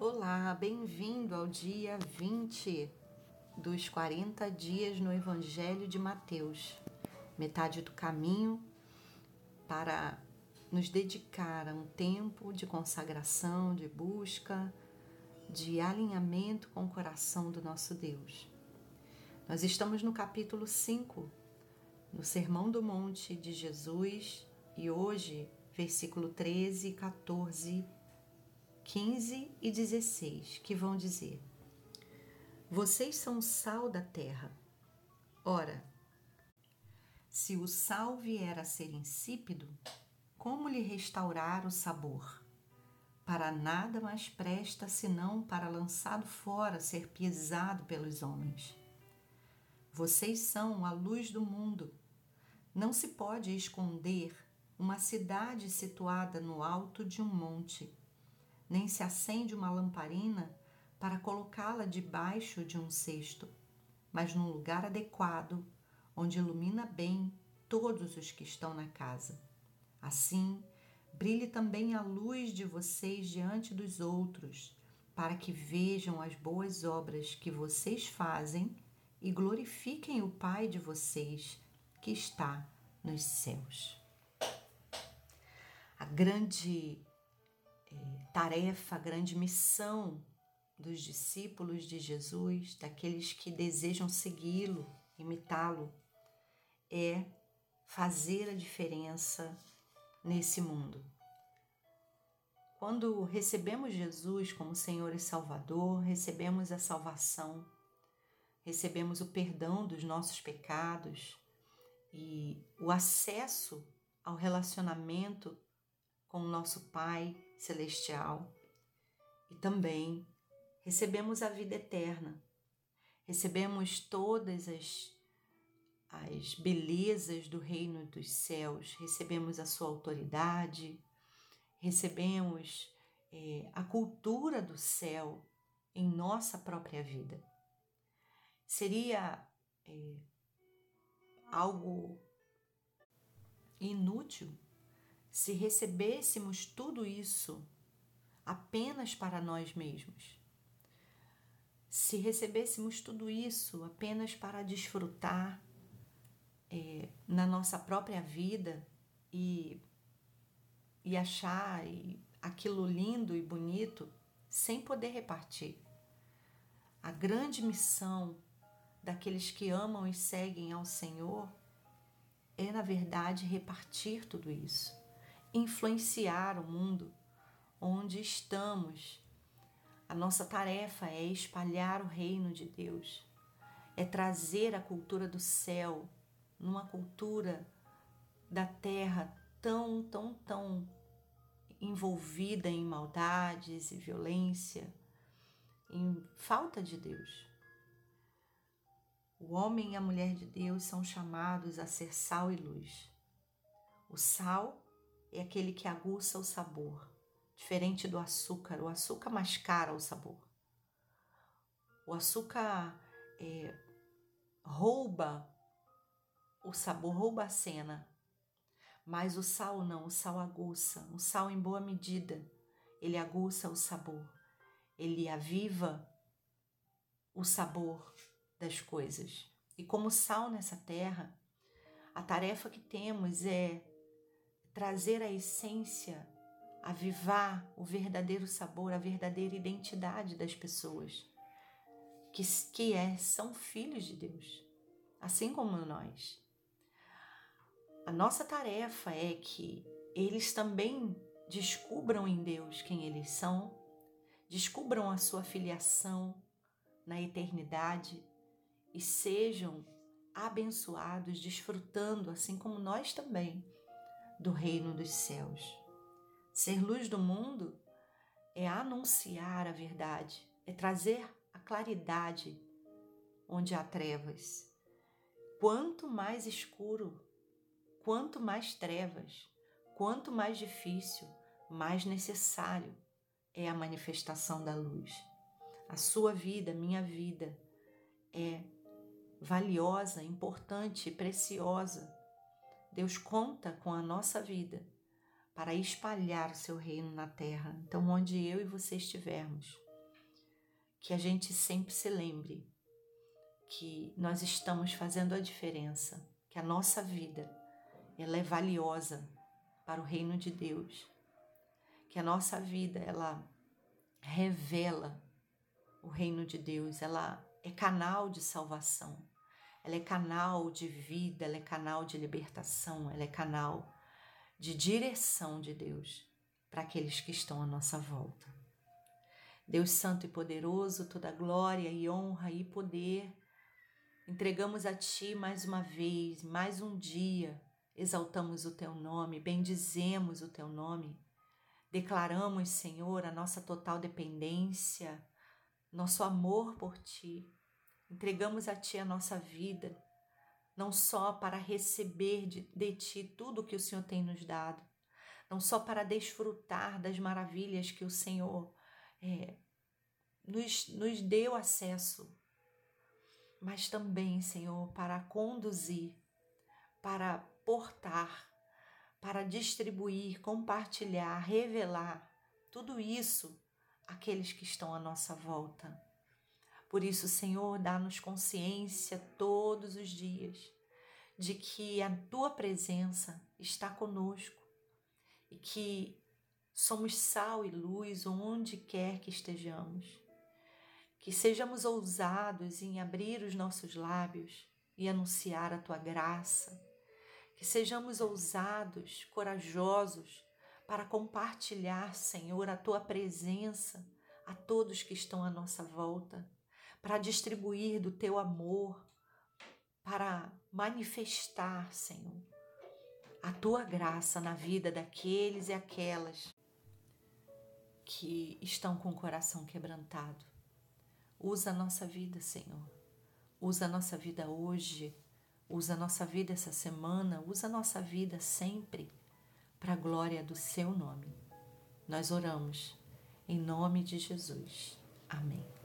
Olá, bem-vindo ao dia 20 dos 40 dias no Evangelho de Mateus, metade do caminho para nos dedicar a um tempo de consagração, de busca, de alinhamento com o coração do nosso Deus. Nós estamos no capítulo 5, no Sermão do Monte de Jesus, e hoje, versículo 13 e 14 15 e 16, que vão dizer: Vocês são o sal da terra. Ora, se o sal vier a ser insípido, como lhe restaurar o sabor? Para nada mais presta senão para lançado fora ser pisado pelos homens. Vocês são a luz do mundo. Não se pode esconder uma cidade situada no alto de um monte nem se acende uma lamparina para colocá-la debaixo de um cesto, mas num lugar adequado, onde ilumina bem todos os que estão na casa. Assim, brilhe também a luz de vocês diante dos outros, para que vejam as boas obras que vocês fazem e glorifiquem o Pai de vocês que está nos céus. A grande tarefa, a grande missão dos discípulos de Jesus, daqueles que desejam segui-lo, imitá-lo, é fazer a diferença nesse mundo. Quando recebemos Jesus como Senhor e Salvador, recebemos a salvação, recebemos o perdão dos nossos pecados e o acesso ao relacionamento com o nosso Pai Celestial. E também recebemos a vida eterna, recebemos todas as, as belezas do reino dos céus, recebemos a sua autoridade, recebemos é, a cultura do céu em nossa própria vida. Seria é, algo inútil se recebêssemos tudo isso apenas para nós mesmos, se recebêssemos tudo isso apenas para desfrutar é, na nossa própria vida e, e achar aquilo lindo e bonito sem poder repartir. A grande missão daqueles que amam e seguem ao Senhor é, na verdade, repartir tudo isso influenciar o mundo onde estamos. A nossa tarefa é espalhar o reino de Deus, é trazer a cultura do céu numa cultura da terra tão, tão, tão envolvida em maldades e violência, em falta de Deus. O homem e a mulher de Deus são chamados a ser sal e luz. O sal é aquele que aguça o sabor, diferente do açúcar. O açúcar mascara o sabor. O açúcar é, rouba o sabor, rouba a cena. Mas o sal não, o sal aguça. O sal, em boa medida, ele aguça o sabor. Ele aviva o sabor das coisas. E como sal nessa terra, a tarefa que temos é trazer a essência, avivar o verdadeiro sabor, a verdadeira identidade das pessoas, que, que é, são filhos de Deus, assim como nós. A nossa tarefa é que eles também descubram em Deus quem eles são, descubram a sua filiação na eternidade e sejam abençoados, desfrutando, assim como nós também, do reino dos céus. Ser luz do mundo é anunciar a verdade, é trazer a claridade onde há trevas. Quanto mais escuro, quanto mais trevas, quanto mais difícil, mais necessário é a manifestação da luz. A sua vida, minha vida, é valiosa, importante, preciosa Deus conta com a nossa vida para espalhar o seu reino na terra. Então, onde eu e você estivermos, que a gente sempre se lembre que nós estamos fazendo a diferença, que a nossa vida ela é valiosa para o reino de Deus, que a nossa vida ela revela o reino de Deus, ela é canal de salvação, ela é canal de vida, ela é canal de libertação, ela é canal de direção de Deus para aqueles que estão à nossa volta. Deus Santo e Poderoso, toda glória e honra e poder, entregamos a Ti mais uma vez, mais um dia, exaltamos o Teu nome, bendizemos o Teu nome, declaramos, Senhor, a nossa total dependência, nosso amor por Ti, entregamos a Ti a nossa vida, não só para receber de, de Ti tudo o que o Senhor tem nos dado, não só para desfrutar das maravilhas que o Senhor é, nos, nos deu acesso, mas também, Senhor, para conduzir, para portar, para distribuir, compartilhar, revelar tudo isso àqueles que estão à nossa volta. Por isso, Senhor, dá-nos consciência todos os dias de que a tua presença está conosco e que somos sal e luz onde quer que estejamos. Que sejamos ousados em abrir os nossos lábios e anunciar a tua graça. Que sejamos ousados, corajosos para compartilhar, Senhor, a tua presença a todos que estão à nossa volta, para distribuir do teu amor, para manifestar, Senhor, a tua graça na vida daqueles e aquelas que estão com o coração quebrantado. Usa a nossa vida, Senhor. Usa a nossa vida hoje. Usa a nossa vida essa semana. Usa a nossa vida sempre para a glória do seu nome. Nós oramos em nome de Jesus. Amém.